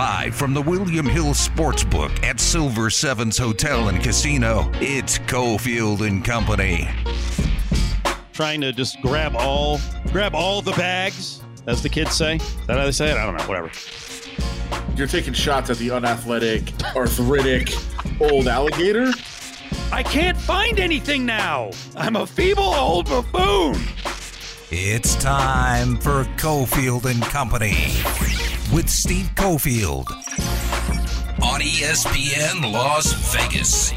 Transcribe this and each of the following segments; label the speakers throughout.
Speaker 1: Live from the William Hill Sportsbook at Silver Sevens Hotel and Casino, it's Cofield and Company.
Speaker 2: Trying to just grab all grab all the bags, as the kids say. Is that how they say it? I don't know. Whatever.
Speaker 3: You're taking shots at the unathletic, arthritic, old alligator.
Speaker 4: I can't find anything now. I'm a feeble old buffoon.
Speaker 1: It's time for Cofield and Company with Steve Cofield on ESPN Las Vegas.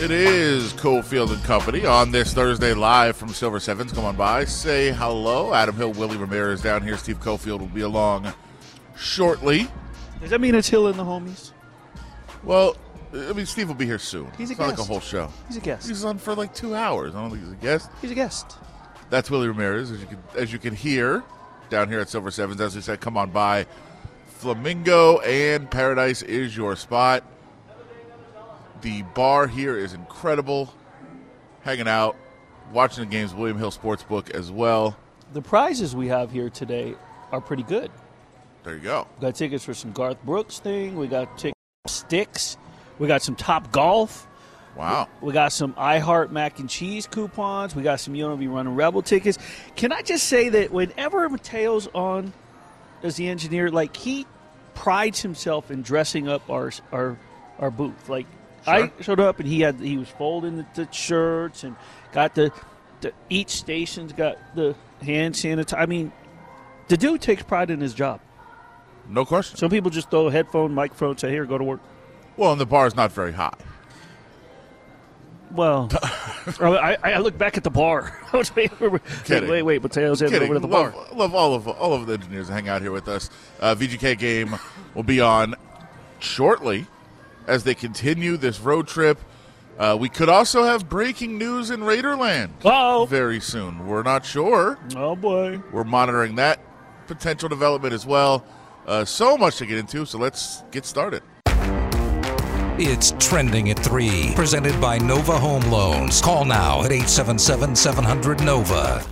Speaker 5: It is Cofield and Company on this Thursday live from Silver Sevens. Come on by, say hello. Adam Hill, Willie Ramirez down here. Steve Cofield will be along shortly.
Speaker 2: Does that mean it's Hill and the homies?
Speaker 5: Well, I mean, Steve will be here soon.
Speaker 2: He's a
Speaker 5: it's not like a
Speaker 2: guest.
Speaker 5: whole show.
Speaker 2: He's a guest.
Speaker 5: He's on for like two hours. I don't think he's a guest.
Speaker 2: He's a guest.
Speaker 5: That's Willie Ramirez, as you can as you can hear down here at Silver Sevens. As we said, come on by. Flamingo and Paradise is your spot. The bar here is incredible. Hanging out, watching the games, William Hill Sportsbook as well.
Speaker 6: The prizes we have here today are pretty good.
Speaker 5: There you go.
Speaker 6: We got tickets for some Garth Brooks thing. We got tickets for sticks. We got some Top Golf.
Speaker 5: Wow.
Speaker 6: We got some iHeart mac and cheese coupons. We got some UNLV Running Rebel tickets. Can I just say that whenever Mateo's on as the engineer, like he prides himself in dressing up our our our booth. Like I showed up and he had he was folding the, the shirts and got the, the each station's got the hand sanitizer. I mean, the dude takes pride in his job.
Speaker 5: No question.
Speaker 6: Some people just throw a headphone, microphone, say, "Here, go to work."
Speaker 5: Well, and the bar is not very high.
Speaker 6: Well, I, I look back at the bar. Wait, wait, wait, wait, Mateo's
Speaker 5: Kidding.
Speaker 6: over to the
Speaker 5: love,
Speaker 6: bar.
Speaker 5: love all of all of the engineers that hang out here with us. Uh, VGK game will be on shortly as they continue this road trip. Uh, we could also have breaking news in Raiderland
Speaker 6: Oh,
Speaker 5: very soon. We're not sure.
Speaker 6: oh boy.
Speaker 5: We're monitoring that potential development as well. Uh, so much to get into, so let's get started.
Speaker 1: It's trending at 3, presented by Nova Home Loans. Call now at 877 700 Nova.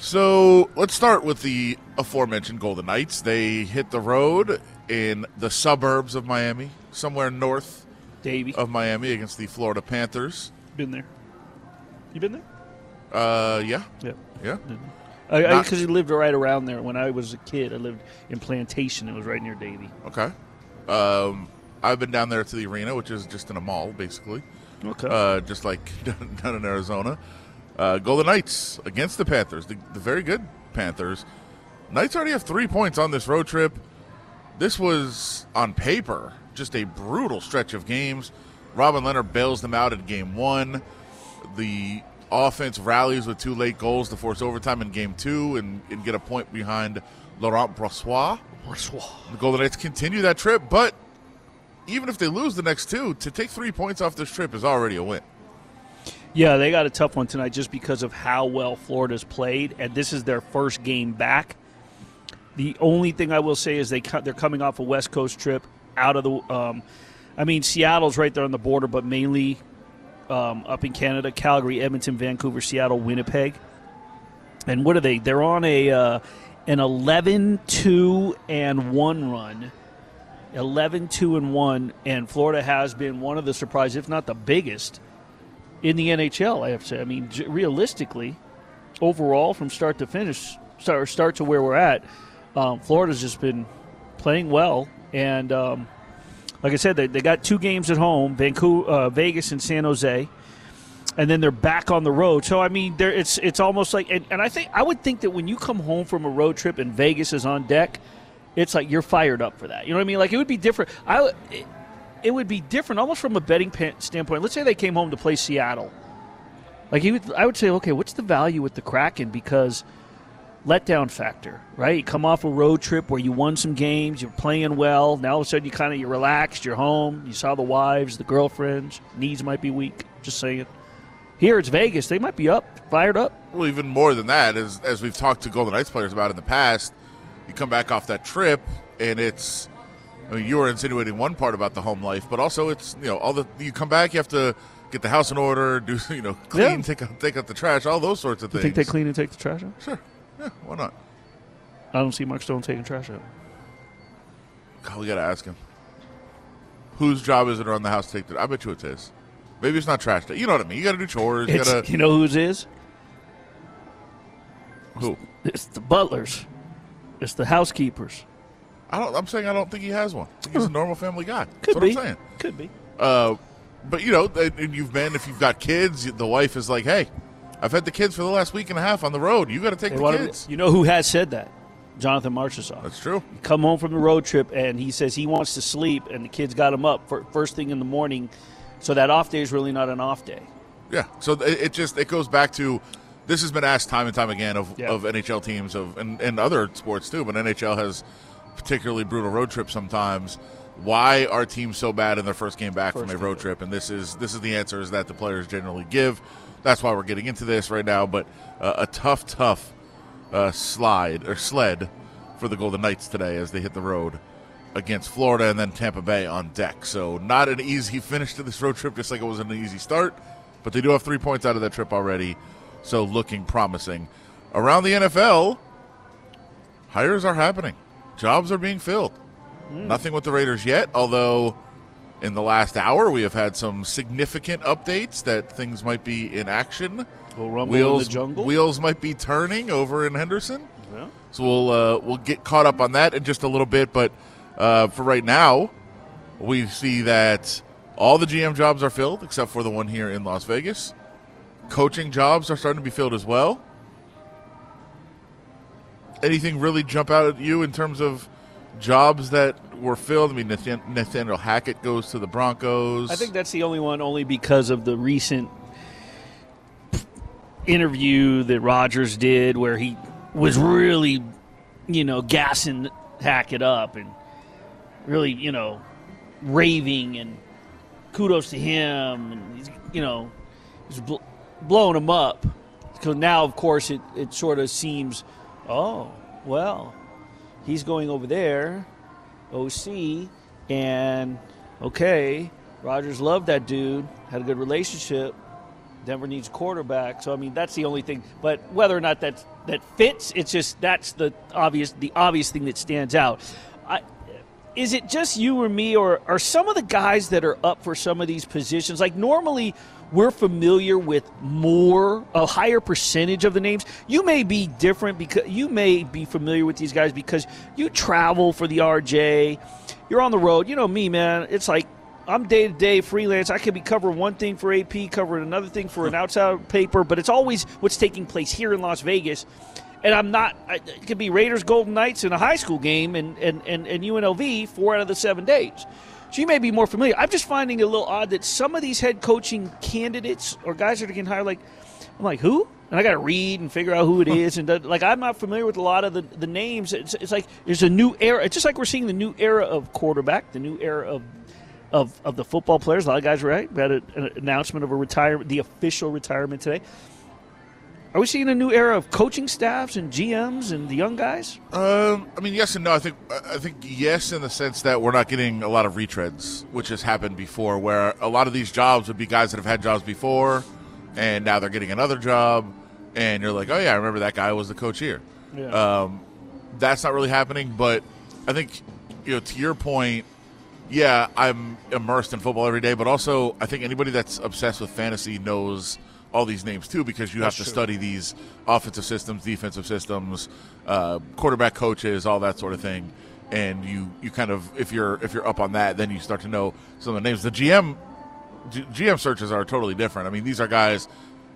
Speaker 5: So let's start with the aforementioned Golden Knights. They hit the road in the suburbs of Miami, somewhere north
Speaker 6: Davie,
Speaker 5: of Miami against the Florida Panthers.
Speaker 6: been there. You been there?
Speaker 5: Uh, yeah,
Speaker 6: Yeah.
Speaker 5: yeah.
Speaker 6: Because
Speaker 5: Not-
Speaker 6: he lived right around there. When I was a kid, I lived in Plantation. It was right near Davie.
Speaker 5: Okay. Um, I've been down there to the arena, which is just in a mall, basically,
Speaker 6: Okay.
Speaker 5: uh, just like down in Arizona. Uh, Golden Knights against the Panthers, the, the very good Panthers. Knights already have three points on this road trip. This was, on paper, just a brutal stretch of games. Robin Lehner bails them out in game one. The offense rallies with two late goals to force overtime in game two and, and get a point behind Laurent Brossoit. The Golden Knights continue that trip, but even if they lose the next two, to take three points off this trip is already a win.
Speaker 6: yeah, they got a tough one tonight just because of how well Florida's played, and this is their first game back. The only thing I will say is they they're coming off a West Coast trip out of the. Um, I mean, Seattle's right there on the border, but mainly um, up in Canada: Calgary, Edmonton, Vancouver, Seattle, Winnipeg. And what are they? They're on a uh, an 11-2 and one run. 11-2 and one, and Florida has been one of the surprises, if not the biggest, in the NHL. I have to say. I mean, realistically, overall, from start to finish, start start to where we're at, um, Florida's just been playing well, and um, like I said, they, they got two games at home: Vancouver, uh, Vegas, and San Jose, and then they're back on the road. So I mean, there it's it's almost like, and, and I think I would think that when you come home from a road trip and Vegas is on deck, it's like you're fired up for that. You know what I mean? Like it would be different. I it, it would be different almost from a betting standpoint. Let's say they came home to play Seattle. Like he would, I would say, okay, what's the value with the Kraken? Because letdown factor, right? You come off a road trip where you won some games, you're playing well. Now all of a sudden you kind of you're relaxed, you're home, you saw the wives, the girlfriends, knees might be weak. Just saying. Here it's Vegas, they might be up, fired up.
Speaker 5: Well, even more than that, as, as we've talked to Golden Knights players about in the past, you come back off that trip and it's, I mean, you were insinuating one part about the home life, but also it's, you know, all the, you come back, you have to get the house in order, do, you know, clean,
Speaker 6: Yeah.
Speaker 5: take, out, take out the trash, all those sorts of
Speaker 6: You
Speaker 5: things.
Speaker 6: think they clean and take the trash out?
Speaker 5: Sure. Yeah, why not?
Speaker 6: I don't see Mark Stone taking trash out.
Speaker 5: God, we got to ask him. Whose job is it around the house to take the? I bet you it's his. Maybe it's not trash day. You know what I mean. You got to do chores. You got to
Speaker 6: you know whose is?
Speaker 5: who?
Speaker 6: It's the butlers. It's the housekeepers.
Speaker 5: I don't. I'm saying I don't think he has one. He's a normal family guy. That's
Speaker 6: Could
Speaker 5: what
Speaker 6: be.
Speaker 5: I'm saying.
Speaker 6: Could be.
Speaker 5: Uh, but you know, and and you've been if you've got kids, the wife is like, "Hey, I've had the kids for the last week and a half on the road. You got to take
Speaker 6: Hey,
Speaker 5: the kids."
Speaker 6: You know who has said that? Jonathan Marchessault.
Speaker 5: That's true.
Speaker 6: come home from the road trip and he says he wants to sleep and the kids got him up for first thing in the morning so that off day is really not an off day
Speaker 5: Yeah. So it, it just it goes back to this has been asked time and time again of,
Speaker 6: Yeah.
Speaker 5: of NHL teams of and, and other sports too, but NHL has particularly brutal road trips sometimes. Why are teams so bad in their first game back
Speaker 6: First
Speaker 5: from a road trip? And this is this is the answer is that the players generally give. That's why we're getting into this right now. But uh, a tough, tough uh, slide or sled for the Golden Knights today as they hit the road against Florida and then Tampa Bay on deck. So not an easy finish to this road trip, just like it was an easy start. But they do have three points out of that trip already, so looking promising. Around the NFL, hires are happening, jobs are being filled. Nothing with the Raiders yet, although in the last hour we have had some significant updates that things might be in action.
Speaker 6: We'll
Speaker 5: Wheels,
Speaker 6: in the jungle.
Speaker 5: wheels might be turning over in Henderson.
Speaker 6: Yeah.
Speaker 5: So we'll uh, we'll get caught up on that in just a little bit. But uh, for right now, we see that all the GM jobs are filled except for the one here in Las Vegas. Coaching jobs are starting to be filled as well. Anything really jump out at you in terms of jobs that were filled? I mean, Nathan- Nathaniel Hackett goes to the Broncos.
Speaker 6: I think that's the only one, only because of the recent interview that Rodgers did, where he was really, you know, gassing Hackett up and really, you know, raving and kudos to him, and you know, blowing him up. Because now, of course, it, it sort of seems, oh, well, he's going over there, OC, and okay, Rodgers loved that dude, had a good relationship. Denver needs a quarterback, so I mean that's the only thing. But whether or not that that fits, it's just that's the obvious the obvious thing that stands out. I, is it just you or me, or are some of the guys that are up for some of these positions like normally? We're familiar with more, a higher percentage of the names. You may be different because you may be familiar with these guys because you travel for the RJ. You're on the road. You know me, man. It's like I'm day to day freelance. I could be covering one thing for AP, covering another thing for an outside paper, but it's always what's taking place here in Las Vegas. And I'm not. It could be Raiders, Golden Knights in a high school game, and and and, and UNLV four out of the seven days. So you may be more familiar. I'm just finding it a little odd that some of these head coaching candidates or guys that are getting hired, like I'm like who, and I got to read and figure out who it is, and like I'm not familiar with a lot of the the names. It's, it's like there's a new era. It's just like we're seeing the new era of quarterback, the new era of of, of the football players. A lot of guys, right? We had a, an announcement of a retirement, the official retirement today. Are we seeing a new era of coaching staffs and GMs and the young guys?
Speaker 5: Um, I mean, yes and no. I think I think yes in the sense that we're not getting a lot of retreads, which has happened before, where a lot of these jobs would be guys that have had jobs before, and now they're getting another job, and you're like, oh yeah, I remember that guy was the coach here.
Speaker 6: Yeah.
Speaker 5: Um, that's not really happening, but I think you know to your point. Yeah, I'm immersed in football every day, but also I think anybody that's obsessed with fantasy knows all these names too because you have to
Speaker 6: true.
Speaker 5: study these offensive systems, defensive systems, uh, quarterback coaches, all that sort of thing. And you, you kind of if you're if you're up on that, then you start to know some of the names. The GM G- GM searches are totally different. I mean, these are guys.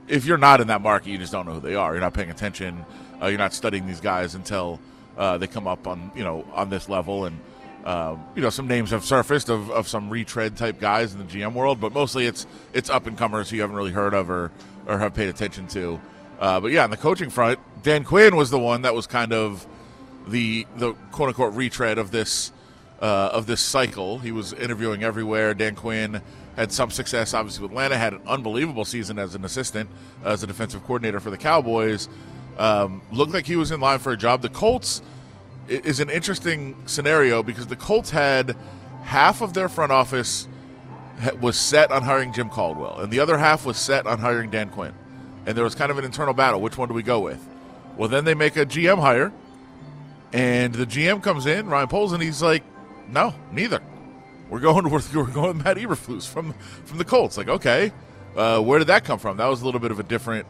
Speaker 5: If you're not in that market, you just don't know who they are. You're not paying attention. Uh, you're not studying these guys until uh, they come up on you know on this level. And um, you know some names have surfaced of, of some retread type guys in the GM world, but mostly it's it's up and comers who you haven't really heard of or or have paid attention to. Uh, but yeah, on the coaching front, Dan Quinn was the one that was kind of the the quote unquote retread of this uh, of this cycle. He was interviewing everywhere. Dan Quinn had some success, obviously, with Atlanta. Had an unbelievable season as an assistant, as a defensive coordinator for the Cowboys. Um, looked like he was in line for a job. The Colts is an interesting scenario because the Colts had half of their front office was set on hiring Jim Caldwell, and the other half was set on hiring Dan Quinn. And there was kind of an internal battle. Which one do we go with? Well, then they make a GM hire, And the GM comes in, Ryan Poles, and he's like, "No, neither. We're going. We're, we're going with Matt Eberflus from from the Colts. Like, okay, uh, where did that come from? That was a little bit of a different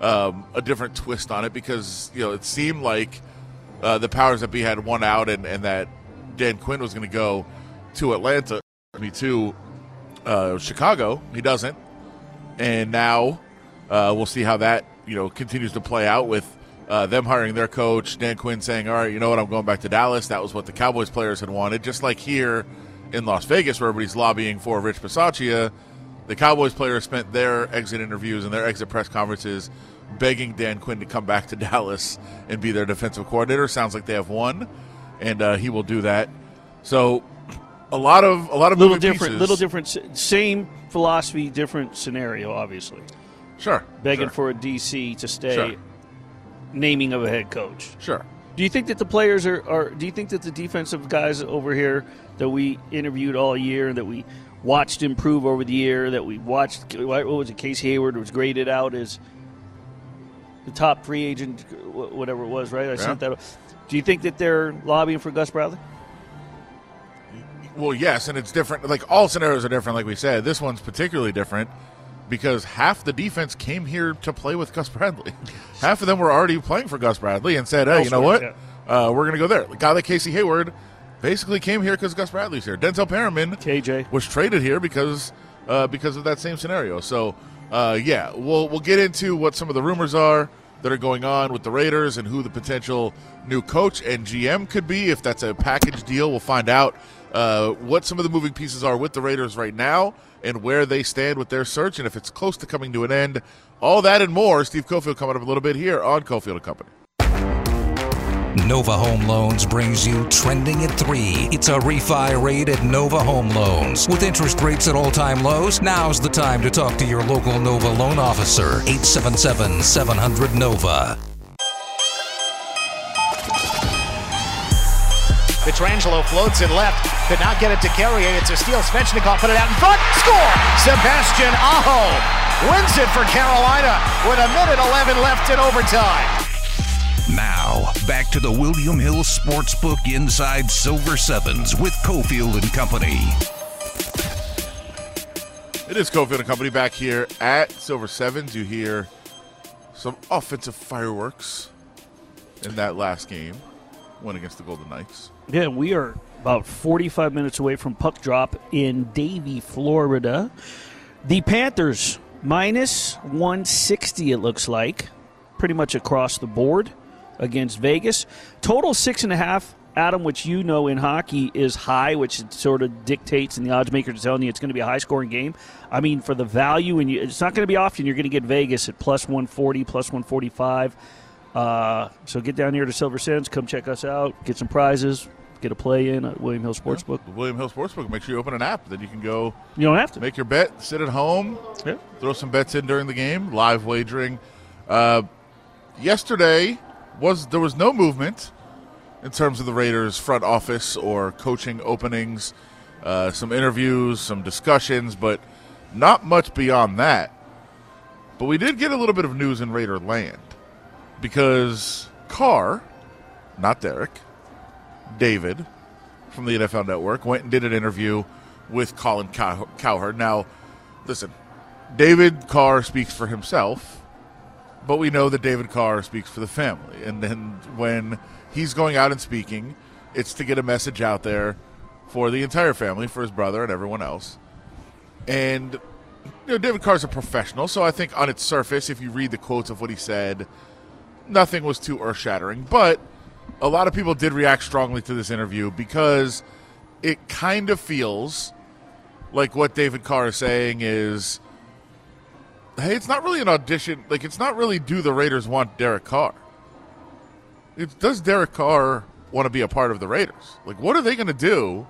Speaker 5: um, a different twist on it because you know it seemed like uh, the powers that be had one out, and, and that Dan Quinn was going to go to Atlanta, me to uh, Chicago. He doesn't, and now uh, we'll see how that you know continues to play out with uh, them hiring their coach, Dan Quinn saying, "All right, you know what? I'm going back to Dallas." That was what the Cowboys players had wanted, just like here in Las Vegas, where everybody's lobbying for Rich Bisaccia. The Cowboys players spent their exit interviews and their exit press conferences begging Dan Quinn to come back to Dallas and be their defensive coordinator. Sounds like they have one, and uh, he will do that. So, a lot of a lot of
Speaker 6: little different,
Speaker 5: pieces.
Speaker 6: little different, same philosophy, different scenario. Obviously,
Speaker 5: Sure,
Speaker 6: begging
Speaker 5: sure,
Speaker 6: for a DC to stay,
Speaker 5: Sure.
Speaker 6: naming of a head coach.
Speaker 5: sure.
Speaker 6: Do you think that the players are, are? Do you think that the defensive guys over here that we interviewed all year, that we watched improve over the year, that we watched, what was it? Casey Hayward was graded out as the top free agent, whatever it was, right? I sent that. Do you think that they're lobbying for Gus Bradley?
Speaker 5: Well, yes, and it's different. Like all scenarios are different. Like we said, this one's particularly different because half the defense came here to play with Gus Bradley. half of them were already playing for Gus Bradley and said, "Hey, you know what?
Speaker 6: Elsewhere,
Speaker 5: Uh, we're going to go there." A guy like Casey Hayward basically came here because Gus Bradley's here. Denzel Perryman
Speaker 6: KJ.
Speaker 5: was traded here because uh, because of that same scenario. So uh, yeah, we'll we'll get into what some of the rumors are that are going on with the Raiders and who the potential new coach and GM could be. If that's a package deal, we'll find out uh, what some of the moving pieces are with the Raiders right now and where they stand with their search and if it's close to coming to an end. All that and more. Steve Cofield coming up a little bit here on Cofield and Company.
Speaker 1: Nova Home Loans brings you Trending at 3. It's a refi rate at Nova Home Loans. With interest rates at all time lows, now's the time to talk to your local Nova loan officer. 877 700 Nova.
Speaker 7: Pietrangelo floats in left, could not get it to Carrier. It's a steal. Svechnikov put it out in front. Score! Sebastian Aho wins it for Carolina with a minute 11 left in overtime.
Speaker 1: Now, back to the William Hill Sportsbook Inside Silver Sevens with Cofield and Company.
Speaker 5: It is Cofield and Company back here at Silver Sevens. You hear some offensive fireworks in that last game, win against the Golden Knights.
Speaker 6: Yeah, we are about 45 minutes away from puck drop in Davie, Florida. The Panthers minus 160, it looks like, pretty much across the board against Vegas. Total six and a half. Adam, which you know in hockey is high, which it sort of dictates, and the odds makers are telling you it's going to be a high scoring game. I mean, for the value, and you, it's not going to be often you're going to get Vegas at plus 140, plus 145. Uh, so get down here to Silver Sands, come check us out, get some prizes, get a play in at William Hill Sportsbook.
Speaker 5: The William Hill Sportsbook. Make sure you open an app Then you can go
Speaker 6: You don't have to.
Speaker 5: make your bet, sit at home,
Speaker 6: Yeah.
Speaker 5: throw some bets in during the game, live wagering. Uh, yesterday was there was no movement in terms of the Raiders front office or coaching openings. Uh, some interviews, some discussions, but not much beyond that. But we did get a little bit of news in Raider land because Carr, not Derek, David from the NFL Network went and did an interview with Colin Cow- Cowherd. Now, listen, David Carr speaks for himself, but we know that David Carr speaks for the family. And then when he's going out and speaking, it's to get a message out there for the entire family, for his brother and everyone else. And you know, David Carr's a professional, so I think on its surface, if you read the quotes of what he said, nothing was too earth shattering. But a lot of people did react strongly to this interview because it kind of feels like what David Carr is saying is hey, it's not really an audition. Like, it's not really do the Raiders want Derek Carr? It's does Derek Carr want to be a part of the Raiders? Like, what are they going to do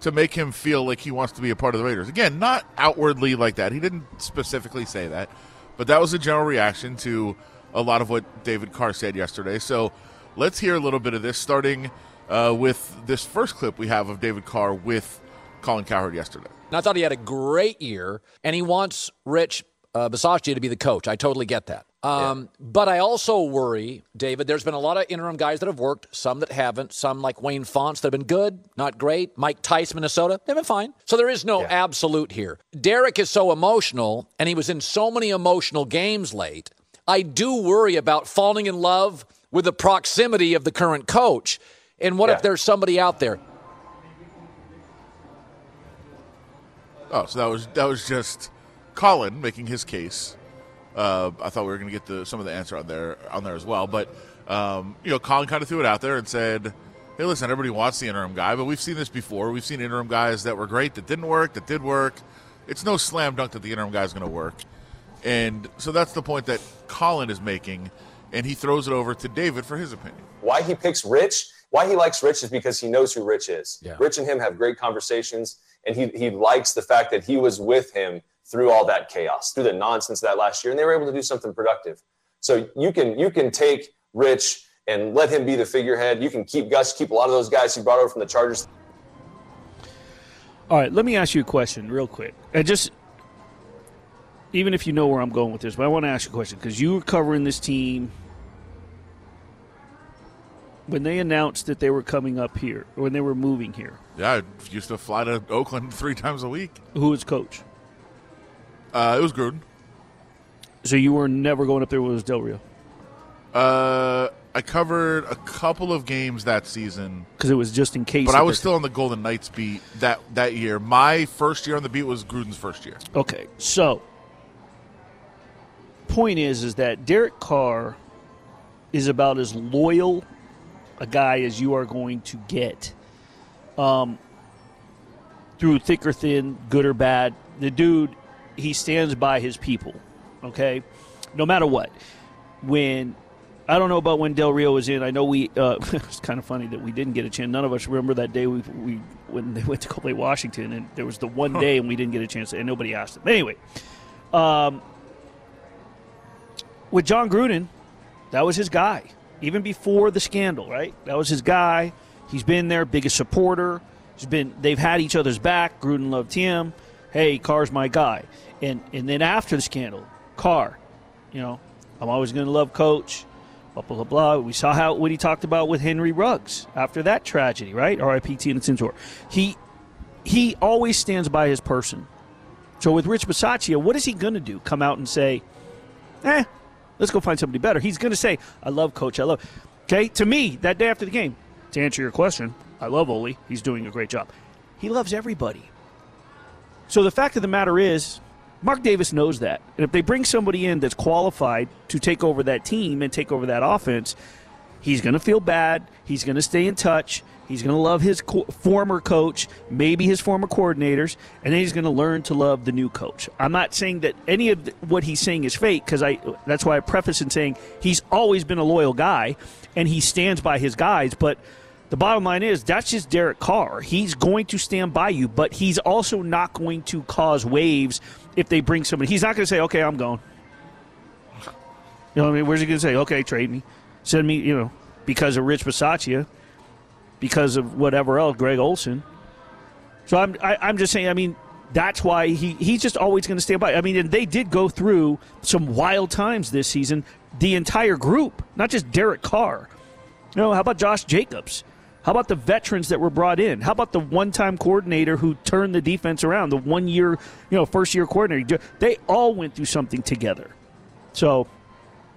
Speaker 5: to make him feel like he wants to be a part of the Raiders? Again, not outwardly like that. He didn't specifically say that, but that was a general reaction to a lot of what David Carr said yesterday. So let's hear a little bit of this, starting uh, with this first clip we have of David Carr with Colin Cowherd yesterday.
Speaker 8: And I thought he had a great year, and he wants Rich uh, Bisaccia to be the coach. I totally get that. Um, But I also worry, David, there's been a lot of interim guys that have worked, some that haven't, some like Wayne Fontes that have been good, not great. Mike Tice, Minnesota, they've been fine. So there is no absolute here. Derek is so emotional, and he was in so many emotional games late. I do worry about falling in love with the proximity of the current coach. And what
Speaker 9: Yeah.
Speaker 8: if there's somebody out there?
Speaker 5: Oh, so that was that was just Colin making his case. Uh, I thought we were going to get the, some of the answer on there on there as well, but um, you know, Colin kind of threw it out there and said, "Hey, listen, everybody wants the interim guy, but we've seen this before. We've seen interim guys that were great that didn't work, that did work. It's no slam dunk that the interim guy is going to work." And so that's the point that Colin is making, and he throws it over to David for his opinion.
Speaker 9: Why he picks Rich, why he likes Rich is because he knows who Rich is.
Speaker 8: Yeah.
Speaker 9: Rich and him have great conversations, and he, he likes the fact that he was with him through all that chaos, through the nonsense of that last year, and they were able to do something productive. So you can you can take Rich and let him be the figurehead. You can keep Gus, keep a lot of those guys he brought over from the Chargers.
Speaker 6: All right, let me ask you a question real quick. I just, even if you know where I'm going with this, but I want to ask you a question because you were covering this team when they announced that they were coming up here, when they were moving here.
Speaker 5: Yeah, I used to fly to Oakland three times a week.
Speaker 6: Who was coach?
Speaker 5: Uh, it was Gruden.
Speaker 6: So you were never going up there with Del Rio
Speaker 5: Uh, I covered a couple of games that season,
Speaker 6: because it was just in case.
Speaker 5: but I was still on the Golden Knights beat that that year. My first year on the beat was Gruden's first year.
Speaker 6: Okay, so point is, is that Derek Carr is about as loyal a guy as you are going to get. Um, through thick or thin, good or bad, the dude he stands by his people. Okay, no matter what. When I don't know about when Del Rio was in. I know we. Uh, it's kind of funny that we didn't get a chance. None of us remember that day we we when they went to go play Washington, and there was the one day and we didn't get a chance, and nobody asked him. Anyway, um, with Jon Gruden, that was his guy. Even before the scandal, right? That was his guy. He's been their biggest supporter. He's been. They've had each other's back. Gruden loved him. Hey, Carr's my guy. And and then after the scandal, Carr, you know, I'm always going to love Coach. Blah blah blah. We saw how what he talked about with Henry Ruggs after that tragedy, right? R.I.P. Tina Tintor. He he always stands by his person. So with Rich Bisaccia, what is he going to do? Come out and say, "Eh, let's go find somebody better." He's going to say, "I love Coach. I love." Okay, to me, that day after the game, to answer your question, I love Ole. He's doing a great job. He loves everybody. So the fact of the matter is, Mark Davis knows that. And if they bring somebody in that's qualified to take over that team and take over that offense, he's going to feel bad. He's going to stay in touch. He's going to love his co- former coach, maybe his former coordinators, and then he's going to learn to love the new coach. I'm not saying that any of the, what he's saying is fake because I that's why I preface in saying he's always been a loyal guy and he stands by his guys, but the bottom line is that's just Derek Carr. He's going to stand by you, but he's also not going to cause waves if they bring somebody. He's not going to say, "Okay, I'm going." You know what I mean? Where's he going to say, "Okay, trade me, send me," you know, because of Rich Bisaccia, because of whatever else, Greg Olson. So I'm I, I'm just saying. I mean, that's why he he's just always going to stand by. I mean, and they did go through some wild times this season. The entire group, not just Derek Carr. You know, how about Josh Jacobs? How about the veterans that were brought in? How about the one-time coordinator who turned the defense around? The one-year, you know, first-year coordinator. They all went through something together. So,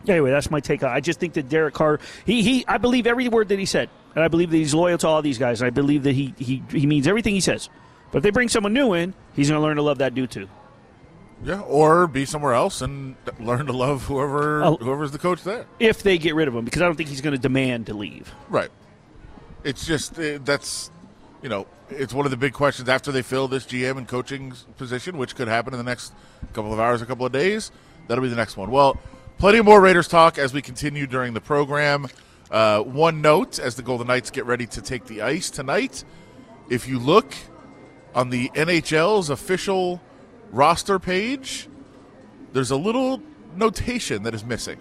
Speaker 6: anyway, that's my take on. it. I just think that Derek Carr. He he. I believe every word that he said, and I believe that he's loyal to all these guys. And I believe that he he he means everything he says. But if they bring someone new in, he's going to learn to love that dude too.
Speaker 5: Yeah, or be somewhere else and learn to love whoever
Speaker 6: Oh.
Speaker 5: whoever's the coach there.
Speaker 6: If they get rid of him, because I don't think he's going to demand to leave.
Speaker 5: Right. It's just uh, that's you know it's one of the big questions after they fill this GM and coaching position, which could happen in the next couple of hours, a couple of days. That'll be the next one. Well, plenty more Raiders talk as we continue during the program. Uh, one note as the Golden Knights get ready to take the ice tonight. If you look on the NHL's official roster page, there's a little notation that is missing.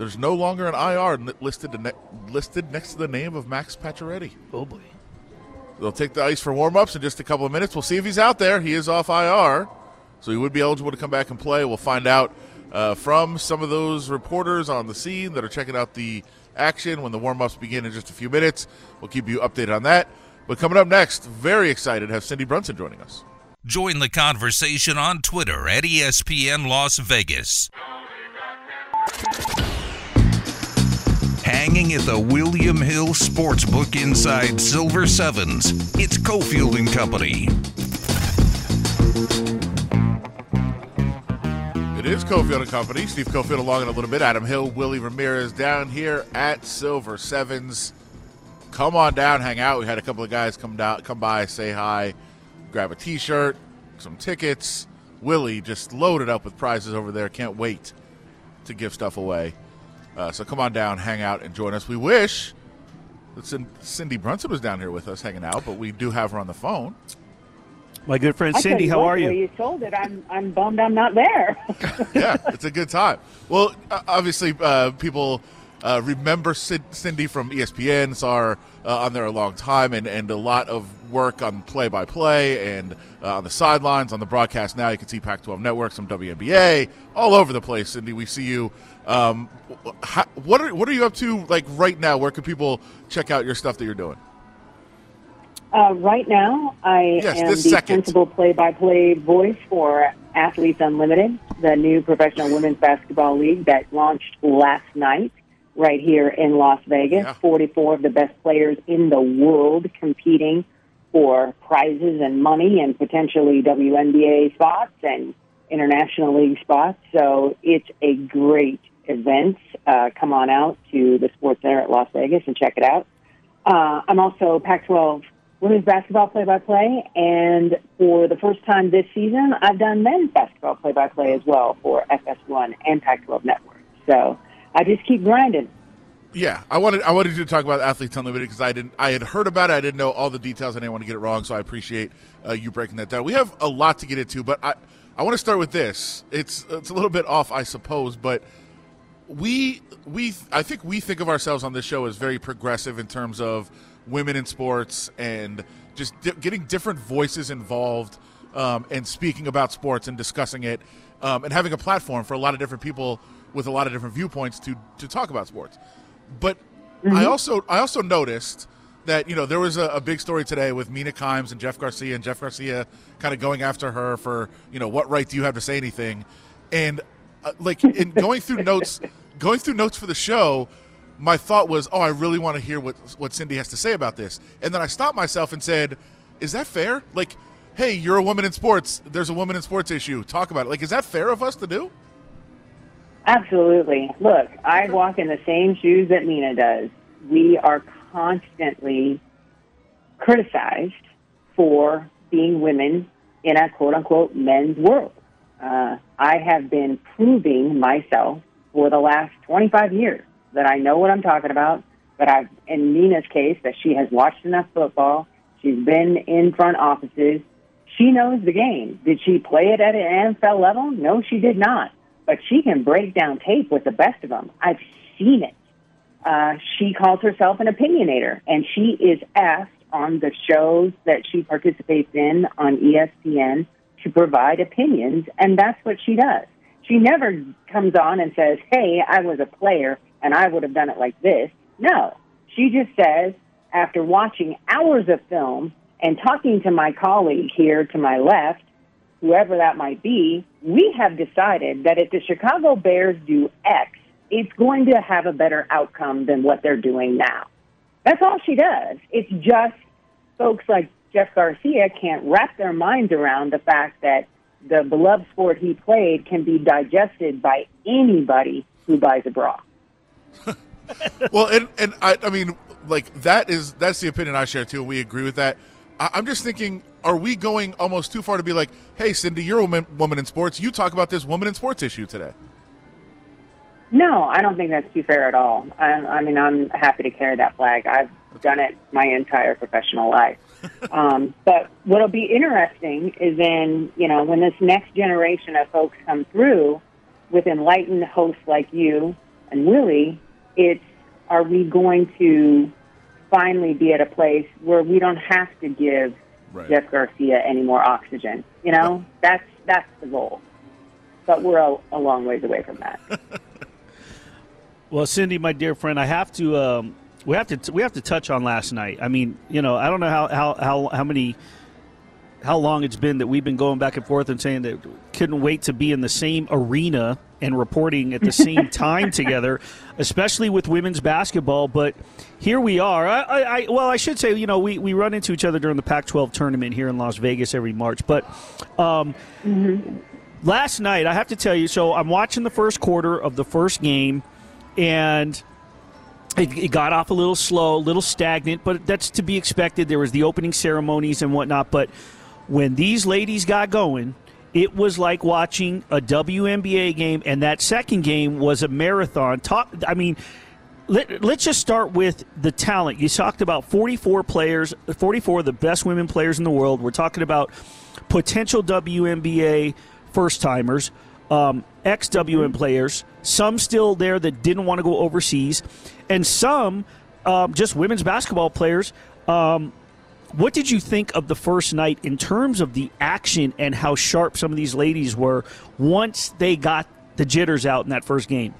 Speaker 5: There's no longer an IR listed ne- listed next to the name of Max Pacioretty.
Speaker 6: Oh boy.
Speaker 5: They'll take the ice for warm-ups in just a couple of minutes. We'll see if he's out there. He is off IR, so he would be eligible to come back and play. We'll find out uh, from some of those reporters on the scene that are checking out the action when the warm ups begin in just a few minutes. We'll keep you updated on that. But coming up next, very excited to have Cindy Brunson joining us.
Speaker 1: Join the conversation on Twitter at ESPN Las Vegas. Hanging at the William Hill Sportsbook inside Silver Sevens, it's Cofield and Company.
Speaker 5: It is Cofield and Company. Steve Cofield along in a little bit. Adam Hill, Willie Ramirez down here at Silver Sevens. Come on down, hang out. We had a couple of guys come down, come by, say hi, grab a T-shirt, some tickets. Willie just loaded up with prizes over there. Can't wait to give stuff away. Uh, so come on down, hang out, and join us. We wish that Cindy Brunson was down here with us hanging out, but we do have her on the phone.
Speaker 6: My good friend Cindy, how are you?
Speaker 10: You told it. I'm I'm bummed I'm not there.
Speaker 5: yeah, it's a good time. Well, uh, obviously, uh, people uh, remember Cin- Cindy from ESPN. Saw her uh, on there a long time, and, and a lot of work on play-by-play and uh, on the sidelines, on the broadcast. Now you can see Pac-12 Network, some WNBA, all over the place. Cindy, we see you. Um, how, what are what are you up to like right now? Where can people check out your stuff that you're doing?
Speaker 10: Uh, right now, I
Speaker 5: Yes,
Speaker 10: am the
Speaker 5: second.
Speaker 10: principal play-by-play voice for Athletes Unlimited, the new professional women's basketball league that launched last night right here in Las Vegas. 44 of the best players in the world competing for prizes and money and potentially WNBA spots and international league spots. So it's a great event. Uh, come on out to the Sports Center at Las Vegas and check it out. Uh, I'm also Pac-12 women's basketball play-by-play, and for the first time this season, I've done men's basketball play-by-play as well for FS1 and Pac-12 Network. So I just keep grinding.
Speaker 5: Yeah, I wanted I wanted to talk about athletes unlimited because I didn't I had heard about it. I didn't know all the details. I didn't want to get it wrong, so I appreciate uh, you breaking that down. We have a lot to get into, but I I want to start with this. It's it's a little bit off, I suppose, but we we I think we think of ourselves on this show as very progressive in terms of women in sports and just di- getting different voices involved um, and speaking about sports and discussing it um, and having a platform for a lot of different people with a lot of different viewpoints to to talk about sports. But I also I also noticed that you know there was a, a big story today with Mina Kimes and Jeff Garcia and Jeff Garcia kind of going after her for you know what right do you have to say anything, and uh, like in going through notes going through notes for the show. My thought was, oh, I really want to hear what what Cindy has to say about this, and then I stopped myself and said, "Is that fair? Like, hey, you're a woman in sports. There's a woman in sports issue. Talk about it. Like, is that fair of us to do?"
Speaker 10: Absolutely. Look, I walk in the same shoes that Mina does. We are constantly criticized for being women in a quote unquote men's world. Uh, I have been proving myself for the last 25 years that I know what I'm talking about, but I've, in Nina's case, that she has watched enough football. She's been in front offices. She knows the game. Did she play it at an NFL level? No, she did not. But she can break down tape with the best of them. I've seen it. Uh, she calls herself an opinionator, and she is asked on the shows that she participates in on ESPN to provide opinions, and that's what she does. She never comes on and says, Hey, I was a player and I would have done it like this. No. She just says, after watching hours of film and talking to my colleague here to my left, whoever that might be, we have decided that if the Chicago Bears do X, it's going to have a better outcome than what they're doing now. That's all she does. It's just folks like Jeff Garcia can't wrap their minds around the fact that the beloved sport he played can be digested by anybody who buys a bra.
Speaker 5: well, and and I, I mean, like that is that's the opinion I share too. and We agree with that. I, I'm just thinking, are we going almost too far to be like, hey, Cindy, you're a woman, woman in sports. You talk about this woman in sports issue today.
Speaker 10: No, I don't think that's too fair at all. I, I mean, I'm happy to carry that flag. I've done it my entire professional life. um, but what'll be interesting is then, you know, when this next generation of folks come through with enlightened hosts like you and Willie, it's are we going to finally be at a place where we don't have to give Jeff Garcia any more oxygen? You know, that's that's the goal. but we're a, a long ways away from that.
Speaker 6: Well, Cindy, my dear friend, I have to um, we have to we have to touch on last night. I mean, you know, I don't know how how how, how many how long it's been that we've been going back and forth and saying that couldn't wait to be in the same arena and reporting at the same time together, especially with women's basketball. But here we are. I, I, well, I should say, you know, we, we run into each other during the Pac-12 tournament here in Las Vegas every March. But um, last night, I have to tell you, so I'm watching the first quarter of the first game, and it, it got off a little slow, a little stagnant, but that's to be expected. There was the opening ceremonies and whatnot, but when these ladies got going, it was like watching a WNBA game, and that second game was a marathon. Talk, I mean, let, us just start with the talent. You talked about 44 players, 44 of the best women players in the world. We're talking about potential WNBA first timers, um, ex WN players, some still there that didn't want to go overseas, and some um, just women's basketball players. Um, what did you think of the first night in terms of the action and how sharp some of these ladies were once they got the jitters out in that first game?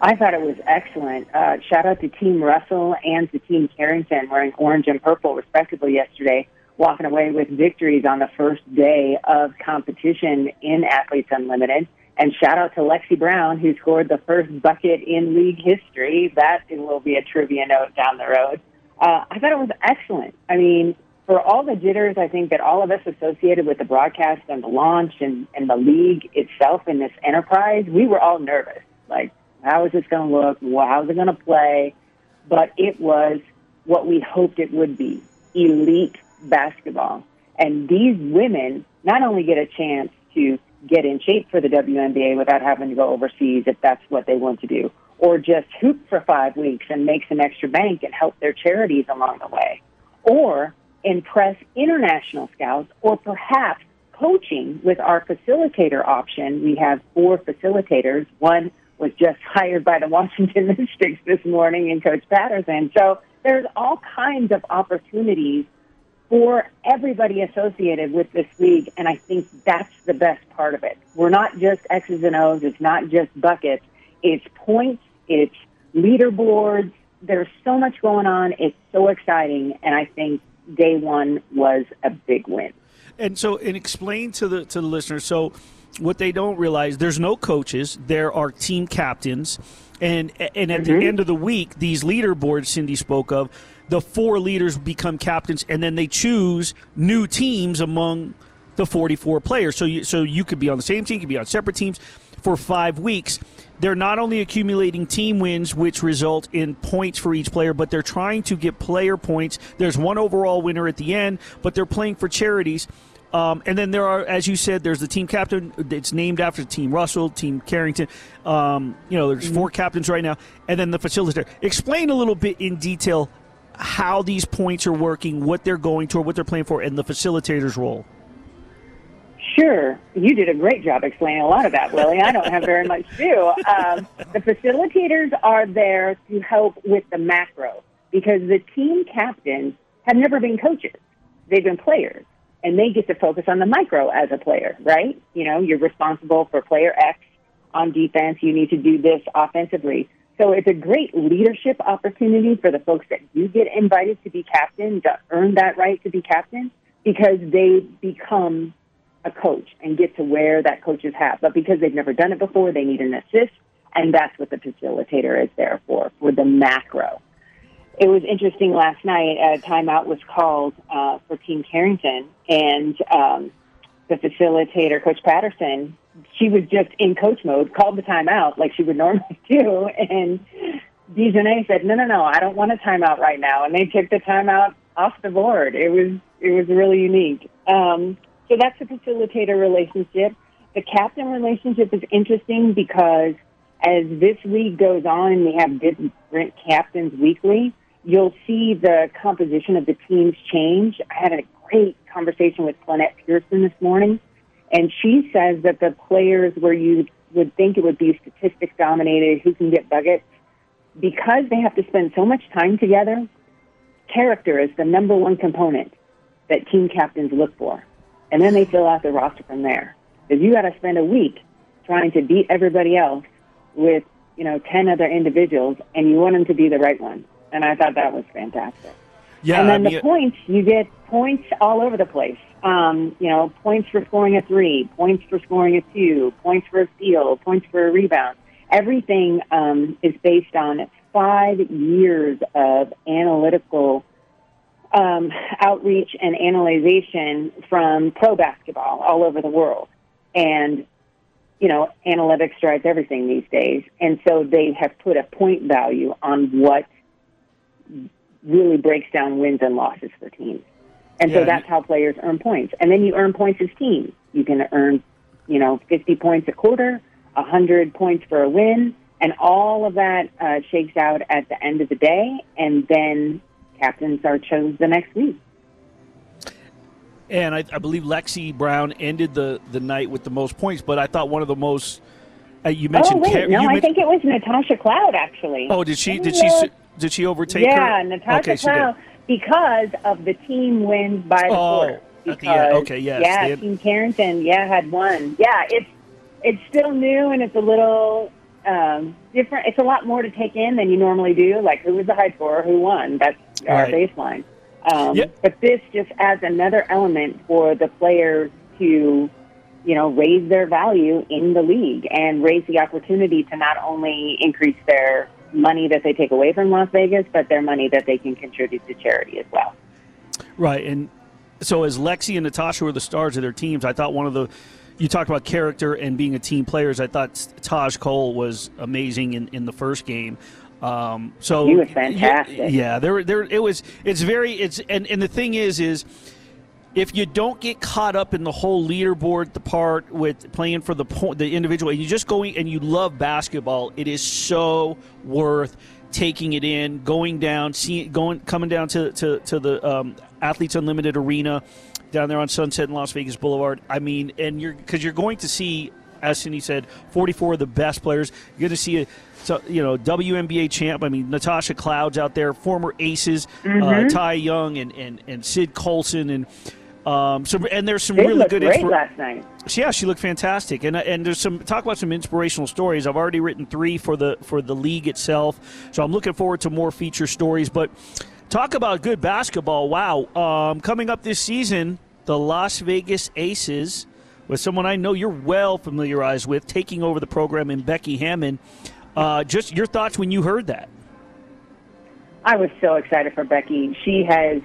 Speaker 10: I thought it was excellent. Uh, shout out to Team Russell and to Team Carrington wearing orange and purple, respectively, yesterday, walking away with victories on the first day of competition in Athletes Unlimited. And shout out to Lexi Brown, who scored the first bucket in league history. That will be a trivia note down the road. Uh, I thought it was excellent. I mean, for all the jitters, I think that all of us associated with the broadcast and the launch and, and the league itself in this enterprise, we were all nervous. Like, how is this going to look? How is it going to play? But it was what we hoped it would be elite basketball. And these women not only get a chance to get in shape for the WNBA without having to go overseas if that's what they want to do, or just hoop for five weeks and make some extra bank and help their charities along the way, or impress international scouts, or perhaps coaching with our facilitator option. We have four facilitators. One was just hired by the Washington Mystics this morning in Coach Patterson. So there's all kinds of opportunities for everybody associated with this league, and I think that's the best part of it. We're not just X's and O's, it's not just buckets, it's points, it's leaderboards. There's so much going on. It's so exciting, and I think day one was a big win.
Speaker 6: And so, and explain to the to the listeners. So, what they don't realize, there's no coaches. There are team captains, and and at mm-hmm. the end of the week, these leaderboards Cindy spoke of, the four leaders become captains, and then they choose new teams among the 44 players. So you so you could be on the same team, you could be on separate teams for five weeks. They're not only accumulating team wins, which result in points for each player, but they're trying to get player points. There's one overall winner at the end, but they're playing for charities. Um, and then there are, as you said, there's the team captain. It's named after Team Russell, Team Carrington. Um, you know, there's mm-hmm. four captains right now, and then the facilitator. Explain a little bit in detail how these points are working, what they're going toward, what they're playing for, and the facilitator's role.
Speaker 10: Sure. You did a great job explaining a lot of that, Willie. I don't have very much to do. Um, the facilitators are there to help with the macro because the team captains have never been coaches. They've been players and they get to focus on the micro as a player, right? You know, you're responsible for player X on defense. You need to do this offensively. So it's a great leadership opportunity for the folks that do get invited to be captain to earn that right to be captain because they become a coach and get to wear that coach's hat. But because they've never done it before, they need an assist, and that's what the facilitator is there for, for the macro. It was interesting last night. A timeout was called uh, for Team Carrington, and um, the facilitator, Coach Patterson, she was just in coach mode, called the timeout like she would normally do, and DiJonai said, "No, no, no, I don't want a timeout right now," and they took the timeout off the board. It was it was really unique. Um, so that's the facilitator relationship. The captain relationship is interesting because as this league goes on and we have different captains weekly, you'll see the composition of the teams change. I had a great conversation with Lynette Pearson this morning, and she says that the players where you would think it would be statistics dominated, who can get buckets, because they have to spend so much time together, character is the number one component that team captains look for and then they fill out the roster from there. Because you got to spend a week trying to beat everybody else with, you know, 10 other individuals, and you want them to be the right one. And I thought that was fantastic.
Speaker 6: Yeah,
Speaker 10: and then
Speaker 6: I
Speaker 10: the points, you get points all over the place. Um, you know, points for scoring a three, points for scoring a two, points for a steal, points for a rebound. Everything um, is based on five years of analytical um, outreach and analyzation from pro basketball all over the world. And, you know, analytics drives everything these days. And so they have put a point value on what really breaks down wins and losses for teams. And so that's how players earn points. And then you earn points as teams. You can earn, you know, 50 points a quarter, 100 points for a win, and all of that uh, shakes out at the end of the day. And then captains are chosen the next week.
Speaker 6: and I, I believe Lexie Brown ended the, the night with the most points. But I thought one of the most uh, you mentioned.
Speaker 10: oh, wait, no,
Speaker 6: you
Speaker 10: I
Speaker 6: men-
Speaker 10: think it was Natasha Cloud, actually.
Speaker 6: Oh, did she? Did she? Did she overtake
Speaker 10: yeah,
Speaker 6: her?
Speaker 10: Natasha
Speaker 6: okay, she did.
Speaker 10: Cloud, because of the team wins by the
Speaker 6: Oh,
Speaker 10: quarter.
Speaker 6: at the end. Okay, yes,
Speaker 10: Yeah,
Speaker 6: had-
Speaker 10: Team Carrington, yeah, had won. Yeah, it's it's still new and it's a little um, different. It's a lot more to take in than you normally do. Like who was the high scorer, who won? That's our
Speaker 6: Right.
Speaker 10: baseline. Um,
Speaker 6: Yep.
Speaker 10: But this just adds another element for the players to, you know, raise their value in the league and raise the opportunity to not only increase their money that they take away from Las Vegas, but their money that they can contribute to charity as well.
Speaker 6: Right, and so as Lexie and Natasha were the stars of their teams, I thought one of the you talked about character and being a team players. I thought Taj Cole was amazing in, in the first game. Um, so
Speaker 10: He was fantastic.
Speaker 6: Yeah, yeah, there, there, it was. It's very. It's and and the thing is, is if you don't get caught up in the whole leaderboard, the part with playing for the point, the individual, and you just go and you love basketball, it is so worth taking it in, going down, seeing, going, coming down to to, to the um, Athletes Unlimited Arena down there on Sunset and Las Vegas Boulevard. I mean, and you're because you're going to see, as Cindy said, 44 of the best players. You're going to see a so, you know WNBA champ. I mean, Natasha Clouds out there, former aces, uh,
Speaker 10: Mhm.
Speaker 6: Ty Young and, and and Sid Colson and. Um, so and there's some
Speaker 10: They
Speaker 6: really
Speaker 10: looked
Speaker 6: good
Speaker 10: great
Speaker 6: inspira-
Speaker 10: last night.
Speaker 6: yeah, she looked fantastic, and and there's some talk about some inspirational stories. I've already written three for the for the league itself, so I'm looking forward to more feature stories. But talk about good basketball! Wow, um, coming up this season, the Las Vegas Aces, with someone I know you're well familiarized with, taking over the program in Becky Hammon. Uh, just your thoughts when you heard that?
Speaker 10: I was so excited for Becky. She has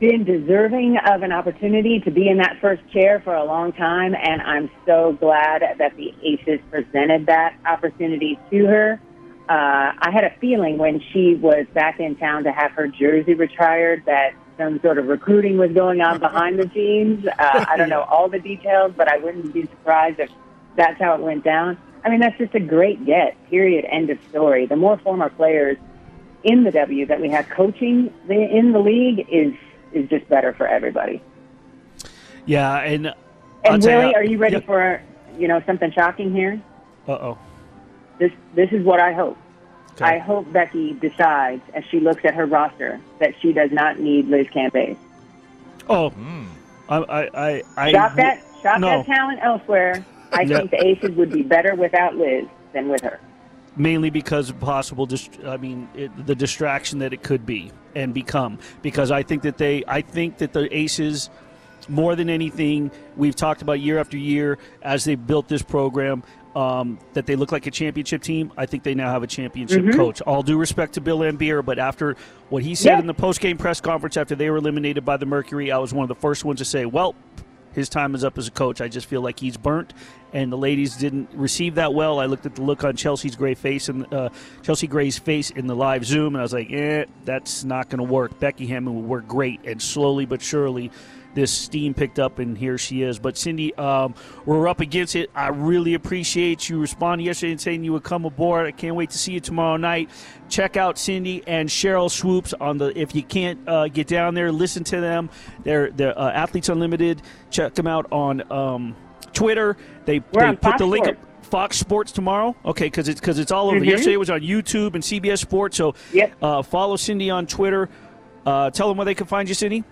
Speaker 10: been deserving of an opportunity to be in that first chair for a long time, and I'm so glad that the Aces presented that opportunity to her. Uh, I had a feeling when she was back in town to have her jersey retired that some sort of recruiting was going on behind the scenes. Uh, I don't know all the details, but I wouldn't be surprised if that's how it went down. I mean, that's just a great get, period, end of story. The more former players in the W that we have coaching in the league is is just better for everybody.
Speaker 6: Yeah, and I'll
Speaker 10: And
Speaker 6: tell
Speaker 10: Willie, are you ready
Speaker 6: Yep.
Speaker 10: for you know something shocking here?
Speaker 6: Uh oh.
Speaker 10: This this is what I hope.
Speaker 6: Okay.
Speaker 10: I hope Becky decides as she looks at her roster that she does not need Liz Cambage.
Speaker 6: Oh, I, I, I, I
Speaker 10: Shop that shop
Speaker 6: no.
Speaker 10: that talent elsewhere. I
Speaker 6: Yeah.
Speaker 10: think the Aces would be better without Liz than with her.
Speaker 6: Mainly because of possible dist- I mean it, the distraction that it could be and become because I think that they I think that the Aces more than anything we've talked about year after year as they built this program um, that they look like a championship team. I think they now have a championship
Speaker 10: Mhm.
Speaker 6: coach. All due respect to Bill Laimbeer, but after what he said
Speaker 10: Yeah.
Speaker 6: in the post game press conference after they were eliminated by the Mercury, I was one of the first ones to say, "Well, his time is up as a coach. I just feel like he's burnt, and the ladies didn't receive that well. I looked at the look on Chelsea's gray face and uh, Chelsea Gray's face in the live Zoom, and I was like, "Eh, that's not going to work." Becky Hammon will work great, and slowly but surely. This steam picked up, and here she is. But Cindy, um, we're up against it. I really appreciate you responding yesterday and saying you would come aboard. I can't wait to see you tomorrow night. Check out Cindy and Sheryl Swoopes on the. If you can't uh, get down there, listen to them. They're they're uh, Athletes Unlimited. Check them out on um, Twitter. They
Speaker 10: We're
Speaker 6: they
Speaker 10: on
Speaker 6: put the link up. Fox Sports tomorrow. Okay, because it's because it's all over.
Speaker 10: Mhm.
Speaker 6: Yesterday it was on YouTube and CBS Sports. So
Speaker 10: Yep.
Speaker 6: uh, follow Cindy on Twitter. Uh, tell them where they can find you, Cindy.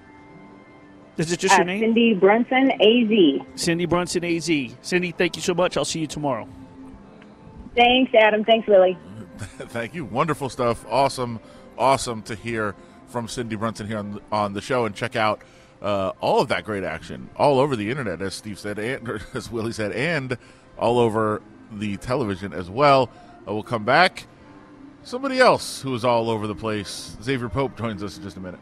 Speaker 6: Is it just
Speaker 10: Uh,
Speaker 6: your name?
Speaker 10: Cindy Brunson, AZ.
Speaker 6: Cindy Brunson, AZ. Cindy, thank you so much. I'll see you tomorrow.
Speaker 10: Thanks, Adam. Thanks, Willie.
Speaker 5: Thank you. Wonderful stuff. Awesome, awesome to hear from Cindy Brunson here on the, on the show. And check out uh, all of that great action all over the internet, as Steve said, and or as Willie said, and all over the television as well. Uh, we'll come back. Somebody else who is all over the place, Xavier Pope, joins us in just a minute.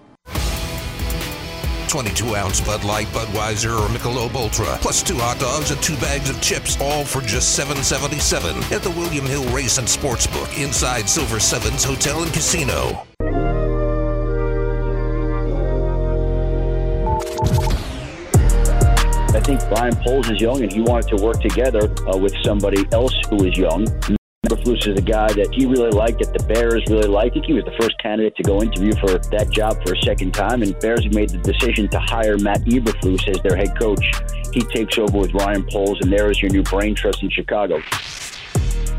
Speaker 1: 22 ounce Bud Light, Budweiser, or Michelob Ultra, plus two hot dogs and two bags of chips, all for just $7.77 at the William Hill Race and Sportsbook inside Silver Sevens Hotel and Casino.
Speaker 11: I think Brian Poles is young, and he wanted to work together uh, with somebody else who is young. Eberflus is a guy that he really liked, that the Bears really liked. I think he was the first candidate to go interview for that job for a second time, and Bears have made the decision to hire Matt Eberflus as their head coach. He takes over with Ryan Poles, and there is your new brain trust in Chicago.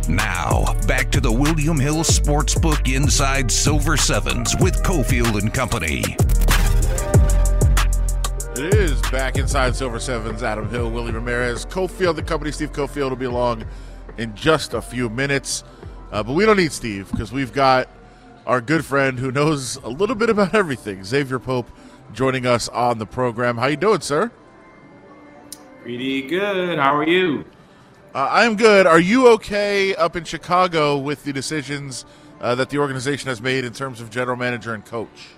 Speaker 1: Now, back to the William Hill Sportsbook inside Silver Sevens with Cofield and Company.
Speaker 5: It is back inside Silver Sevens. Adam Hill, Willie Ramirez, Cofield, the company. Steve Cofield will be along in just a few minutes. Uh, but we don't need Steve because we've got our good friend who knows a little bit about everything, Xavier Pope, joining us on the program. How you doing, sir?
Speaker 12: Pretty good. How are you?
Speaker 5: Uh, I'm good. Are you okay up in Chicago with the decisions uh, that the organization has made in terms of general manager and coach?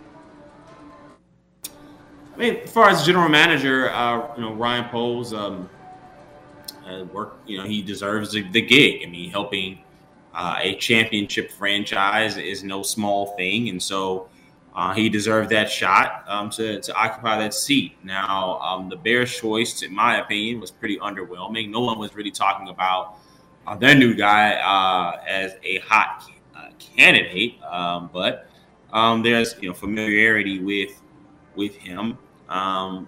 Speaker 12: I mean, as far as general manager, uh, you know, Ryan Poles, um, uh, work. You know, he deserves the, the gig. I mean, helping uh, a championship franchise is no small thing, and so uh, he deserved that shot um, to to occupy that seat. Now, um, the Bears' choice, in my opinion, was pretty underwhelming. No one was really talking about uh, their new guy uh, as a hot uh, candidate, um, but um, there's you know familiarity with with him. Um,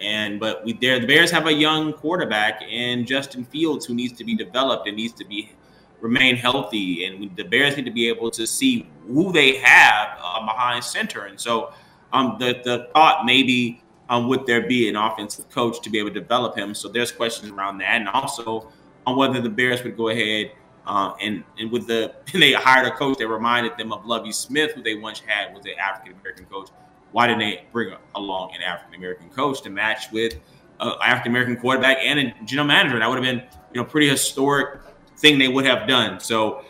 Speaker 12: and but we there the Bears have a young quarterback in Justin Fields who needs to be developed and needs to be remain healthy. And we, the Bears need to be able to see who they have uh, behind center. And so um, the the thought maybe um, would there be an offensive coach to be able to develop him? So there's questions around that, and also on whether the Bears would go ahead. Uh, and and with the they hired a coach that reminded them of Lovie Smith, who they once had was an African American coach why didn't they bring along an African American coach to match with an African American quarterback and a general manager? That would have been, you know, pretty historic thing they would have done. So,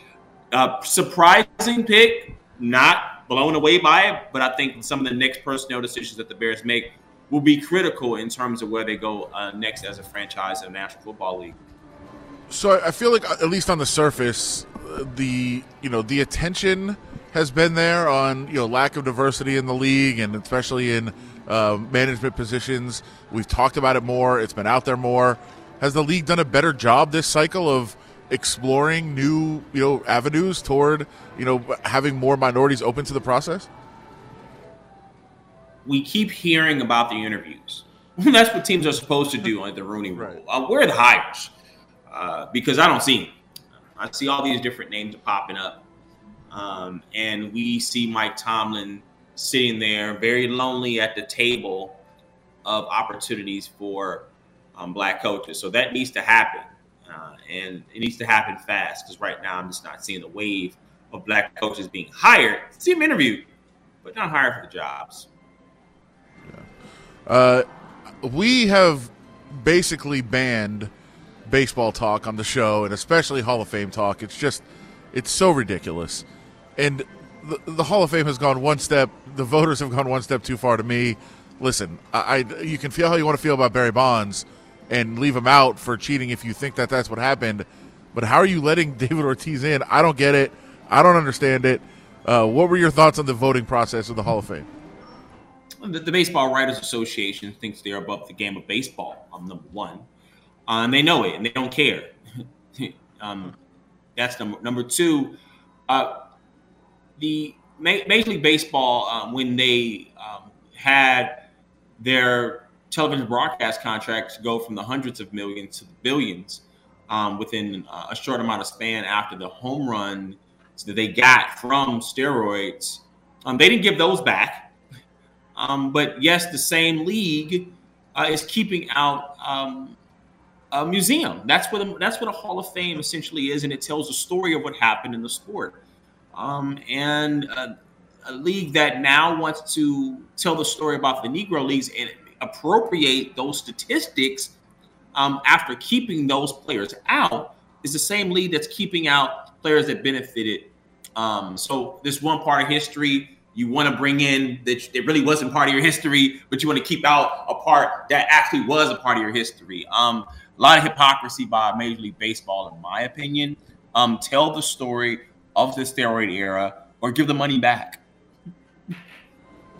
Speaker 12: uh, surprising pick, not blown away by it, but I think some of the next personnel decisions that the Bears make will be critical in terms of where they go uh, next as a franchise in the National Football League.
Speaker 5: So I feel like, at least on the surface, the you know the attention has been there on you know lack of diversity in the league and especially in uh, management positions. We've talked about it more. It's been out there more. Has the league done a better job this cycle of exploring new you know avenues toward you know having more minorities open to the process?
Speaker 12: We keep hearing about the interviews. That's what teams are supposed to do on the Rooney Rule. Right. Uh, where are the hires? Uh, because I don't see them. I see all these different names popping up um, and we see Mike Tomlin sitting there very lonely at the table of opportunities for um, black coaches. So that needs to happen. Uh, and it needs to happen fast because right now I'm just not seeing the wave of black coaches being hired. See them interviewed, but not hired for the jobs.
Speaker 5: Uh, we have basically banned baseball talk on the show and especially Hall of Fame talk. It's just, it's so ridiculous and the, the, Hall of Fame has gone one step. The voters have gone one step too far to me. Listen, I, I, you can feel how you want to feel about Barry Bonds and leave him out for cheating if you think that that's what happened. But how are you letting David Ortiz in? I don't get it. I don't understand it. Uh, what were your thoughts on the voting process of the Hall of Fame?
Speaker 12: The, the Baseball Writers Association thinks they're above the game of baseball. Um, number one, uh, and they know it, and they don't care. um, that's number number two. Uh, the Major League Baseball, um, when they um, had their television broadcast contracts go from the hundreds of millions to the billions um, within uh, a short amount of span after the home run that they got from steroids, um, they didn't give those back. Um, but yes, the same league uh, is keeping out um, a museum. That's what a, that's what a Hall of Fame essentially is, and it tells a story of what happened in the sport. Um, and a, a league that now wants to tell the story about the Negro leagues and appropriate those statistics um, after keeping those players out is the same league that's keeping out players that benefited. Um, so this one part of history you want to bring in that it really wasn't part of your history, but you want to keep out a part that actually was a part of your history. Um, a lot of hypocrisy by Major League Baseball, in my opinion. Um, tell the story of the steroid era or give the money back.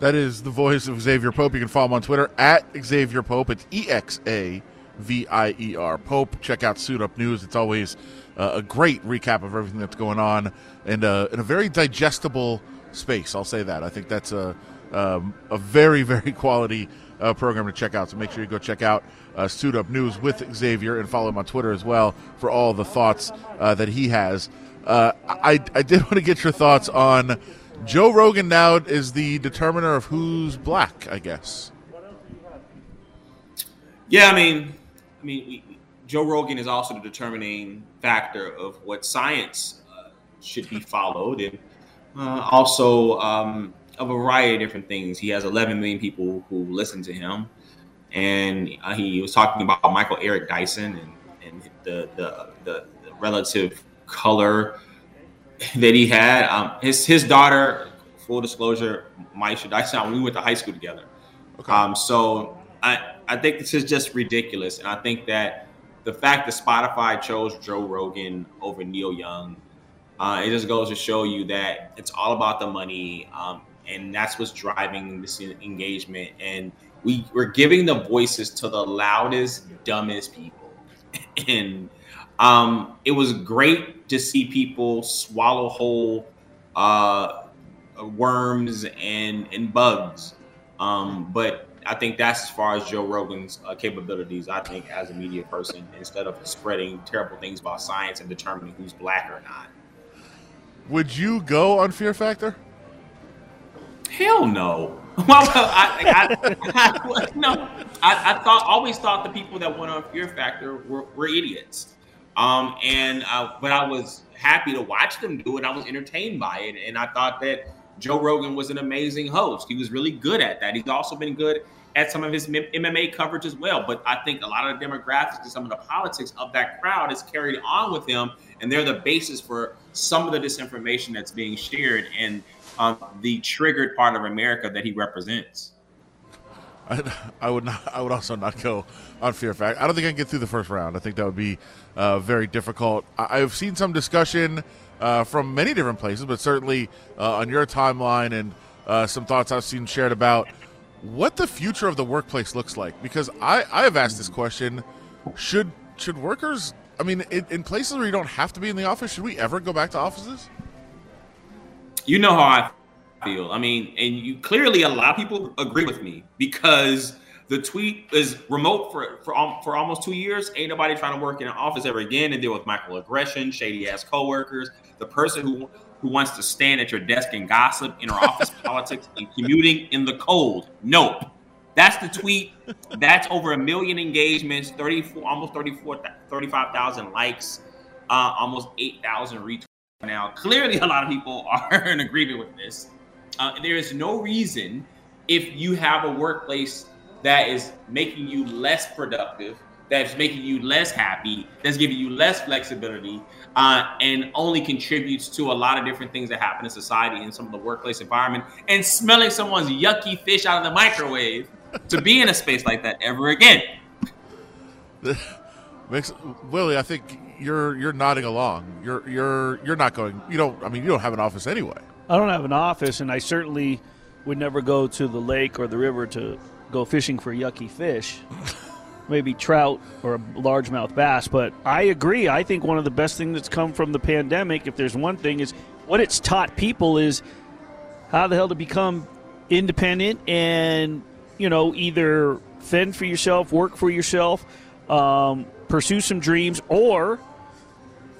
Speaker 5: That is the voice of Xavier Pope. You can follow him on Twitter at Xavier Pope. It's E X A V I E R Pope. Check out Suit Up News. It's always uh, a great recap of everything that's going on and uh, in a very digestible space. I'll say that. I think that's a um, a very very quality uh, program to check out. So make sure you go check out uh, Suit Up News with Xavier and follow him on Twitter as well for all the thoughts uh, that he has. Uh, I I did want to get your thoughts on Joe Rogan. Now is the determiner of who's black. I guess.
Speaker 12: Yeah, I mean, I mean, Joe Rogan is also the determining factor of what science uh, should be followed, and uh, also um, a variety of different things. He has 11 million people who listen to him, and uh, he was talking about Michael Eric Dyson and, and the, the the relative color that he had. Um, his his daughter, full disclosure, Maisha Dyson, we went to high school together. Okay. Um, so I I think this is just ridiculous, and I think that the fact that Spotify chose Joe Rogan over Neil Young, uh, it just goes to show you that it's all about the money, um, and that's what's driving this engagement. And we we're giving the voices to the loudest, dumbest people, and um, it was great to see people swallow whole uh, worms and and bugs, um, but I think that's as far as Joe Rogan's uh, capabilities. I think as a media person, instead of spreading terrible things about science and determining who's black or not.
Speaker 5: Would you go on Fear Factor?
Speaker 12: Hell no. Well, I, I, I, no, I, I, thought always thought the people that went on Fear Factor were, were idiots. Um, and uh, but I was happy to watch them do it. I was entertained by it, and I thought that Joe Rogan was an amazing host. He was really good at that. He's also been good at some of his MMA coverage as well. But I think a lot of the demographics and some of the politics of that crowd is carried on with him, and they're the basis for some of the disinformation that's being shared and um, the triggered part of America that he represents.
Speaker 5: I, I, would not. I would also not go on Fear Fact. I don't think I can get through the first round. I think that would be uh, very difficult. I, have seen some discussion uh, from many different places, but certainly uh, on your timeline and uh, some thoughts I've seen shared about what the future of the workplace looks like. Because I, I have asked this question: Should should workers? I mean, in, in places where you don't have to be in the office, should we ever go back to offices?
Speaker 12: You know how I feel. I mean, and you clearly a lot of people agree with me because the tweet is remote for for for almost two years. Ain't nobody trying to work in an office ever again and deal with microaggression, shady ass coworkers. The person who who wants to stand at your desk and gossip, in our office politics, and commuting in the cold. Nope. That's the tweet. That's over a million engagements, 34, almost 34, 35,000 likes, uh, almost 8,000 retweets now. Clearly, a lot of people are in agreement with this. Uh, there is no reason if you have a workplace that is making you less productive, that's making you less happy, that's giving you less flexibility, uh, and only contributes to a lot of different things that happen in society in some of the workplace environment, and smelling someone's yucky fish out of the microwave to be in a space like that ever again.
Speaker 5: Makes Willie, I think you're you're nodding along. You're you're you're not going. You don't. I mean, you don't have an office anyway.
Speaker 6: I don't have an office, and I certainly would never go to the lake or the river to go fishing for yucky fish. maybe trout or a largemouth bass. But I agree. I think one of the best things that's come from the pandemic, if there's one thing, is what it's taught people is how the hell to become independent and you know either fend for yourself, work for yourself, um, pursue some dreams, or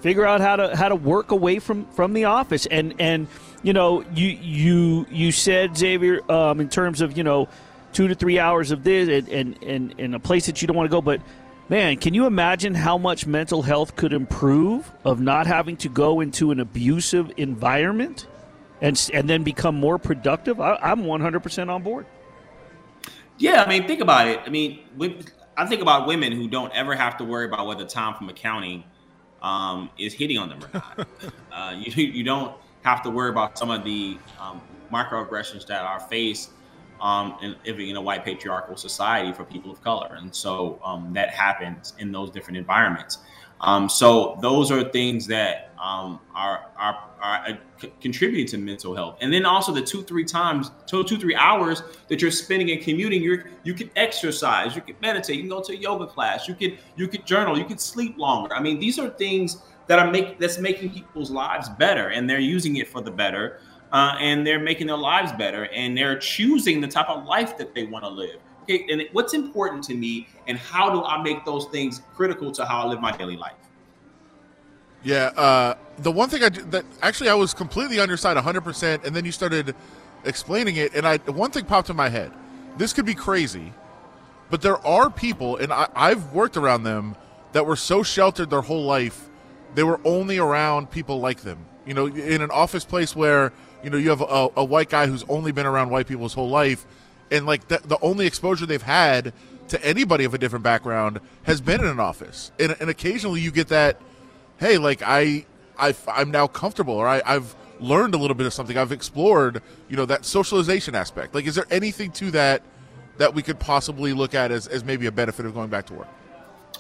Speaker 6: figure out how to how to work away from from the office and and you know, you you you said Xavier um, in terms of you know two to three hours of this and and, and, and a place that you don't want to go, but man, can you imagine how much mental health could improve of not having to go into an abusive environment and and then become more productive? I, I'm 100% on board.
Speaker 12: Yeah, I mean, think about it. I mean, I think about women who don't ever have to worry about whether Tom from accounting um, is hitting on them or not. uh, you you don't have to worry about some of the um, microaggressions that are faced um, in, in a white patriarchal society for people of color, and so um, that happens in those different environments. Um, so those are things that um, are are, are uh, contributing to mental health, and then also the two three times, two two three hours that you're spending in commuting. You you can exercise, you can meditate, you can go to a yoga class, you can you can journal, you can sleep longer. I mean, these are things that are make that's making people's lives better, and they're using it for the better, uh, and they're making their lives better, and they're choosing the type of life that they want to live okay, and what's important to me, and how do I make those things critical to how I live my daily life?
Speaker 5: Yeah, uh, the one thing I that actually I was completely on your side, 100, percent and then you started explaining it, and I one thing popped in my head. This could be crazy, but there are people, and I, I've worked around them that were so sheltered their whole life, they were only around people like them. You know, in an office place where you know you have a, a white guy who's only been around white people his whole life and like the, the only exposure they've had to anybody of a different background has been in an office. And, and occasionally you get that hey like i, I i'm now comfortable or I, i've learned a little bit of something. I've explored you know that socialization aspect. Like is there anything to that that we could possibly look at as, as maybe a benefit of going back to work?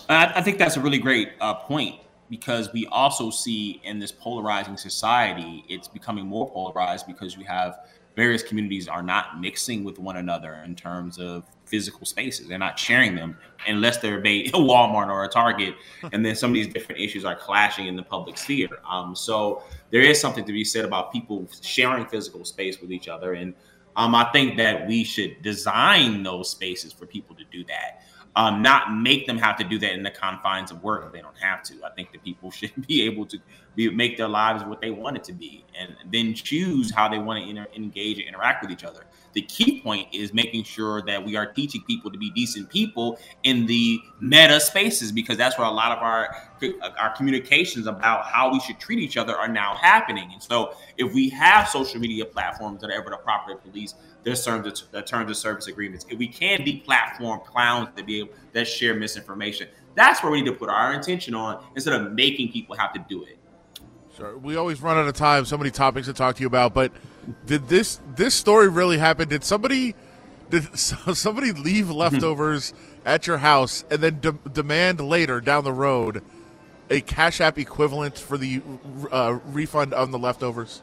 Speaker 12: I, I think that's a really great uh, point because we also see in this polarizing society, it's becoming more polarized because you have various communities are not mixing with one another in terms of physical spaces. They're not sharing them unless they're a Walmart or a Target. And then some of these different issues are clashing in the public sphere. Um, so there is something to be said about people sharing physical space with each other. And um, I think that we should design those spaces for people to do that um, not make them have to do that in the confines of work if they don't have to. I think that people should be able to be, make their lives what they want it to be and then choose how they want to inter- engage and interact with each other. The key point is making sure that we are teaching people to be decent people in the meta spaces because that's where a lot of our our communications about how we should treat each other are now happening. And so, if we have social media platforms that are able to properly police their terms of, terms of service agreements, if we can deplatform clowns that be able that share misinformation, that's where we need to put our intention on instead of making people have to do it.
Speaker 5: Sure. We always run out of time. So many topics to talk to you about, but did this this story really happen? Did somebody did somebody leave leftovers at your house and then de- demand later down the road a Cash App equivalent for the uh, refund on the leftovers?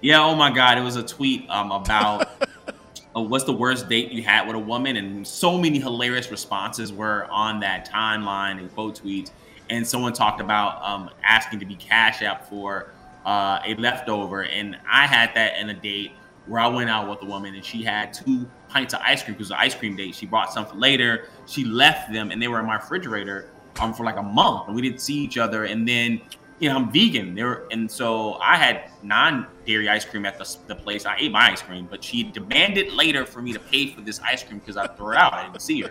Speaker 12: Yeah. Oh my God! It was a tweet um, about uh, what's the worst date you had with a woman, and so many hilarious responses were on that timeline and quote tweets. And someone talked about um, asking to be Cash App for uh, a leftover, and I had that in a date where I went out with a woman and she had two pints of ice cream because an ice cream date. She brought some for later. She left them and they were in my refrigerator um, for like a month and we didn't see each other. And then, you know, I'm vegan. There and so I had non-dairy ice cream at the, the place. I ate my ice cream, but she demanded later for me to pay for this ice cream because I threw it out. I didn't see her.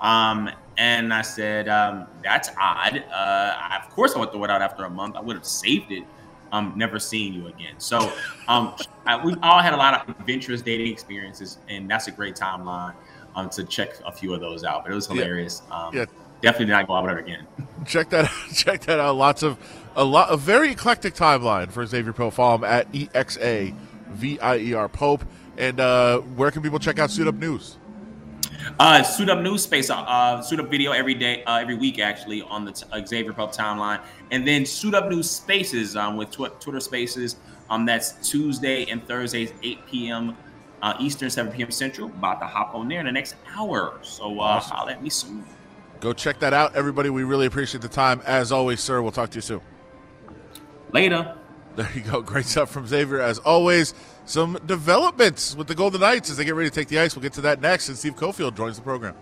Speaker 12: Um, and I said, um, that's odd. Uh, of course I would throw it out after a month. I would have saved it um, never seeing you again. So um, I, we all had a lot of adventurous dating experiences, and that's a great timeline um, to check a few of those out. But it was hilarious. Yeah. Um, yeah. Definitely not go out with her again.
Speaker 5: Check that. Out. Check that out. Lots of a lot, a very eclectic timeline for Xavier Pope. Follow him at e x a v i e r Pope. And uh, where can people check out Suit Up News?
Speaker 12: Uh, Suit Up News Space, uh, uh, Suit Up Video every day, uh, every week actually on the t- Xavier Pope timeline, and then Suit Up News Spaces um, with tw- Twitter Spaces. Um, that's Tuesday and Thursdays, 8 p.m. Uh, Eastern, 7 p.m. Central. About to hop on there in the next hour. So uh, awesome. holler at me soon.
Speaker 5: Go check that out, everybody. We really appreciate the time. As always, sir, we'll talk to you soon.
Speaker 12: Later.
Speaker 5: There you go. Great stuff from Xavier. As always, some developments with the Golden Knights as they get ready to take the ice. We'll get to that next. And Steve Cofield joins the program.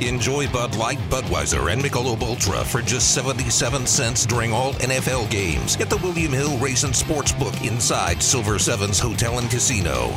Speaker 1: Enjoy Bud Light, Budweiser, and Michelob Ultra for just 77 cents during all NFL games at the William Hill Race and Sports Book inside Silver Sevens Hotel and Casino.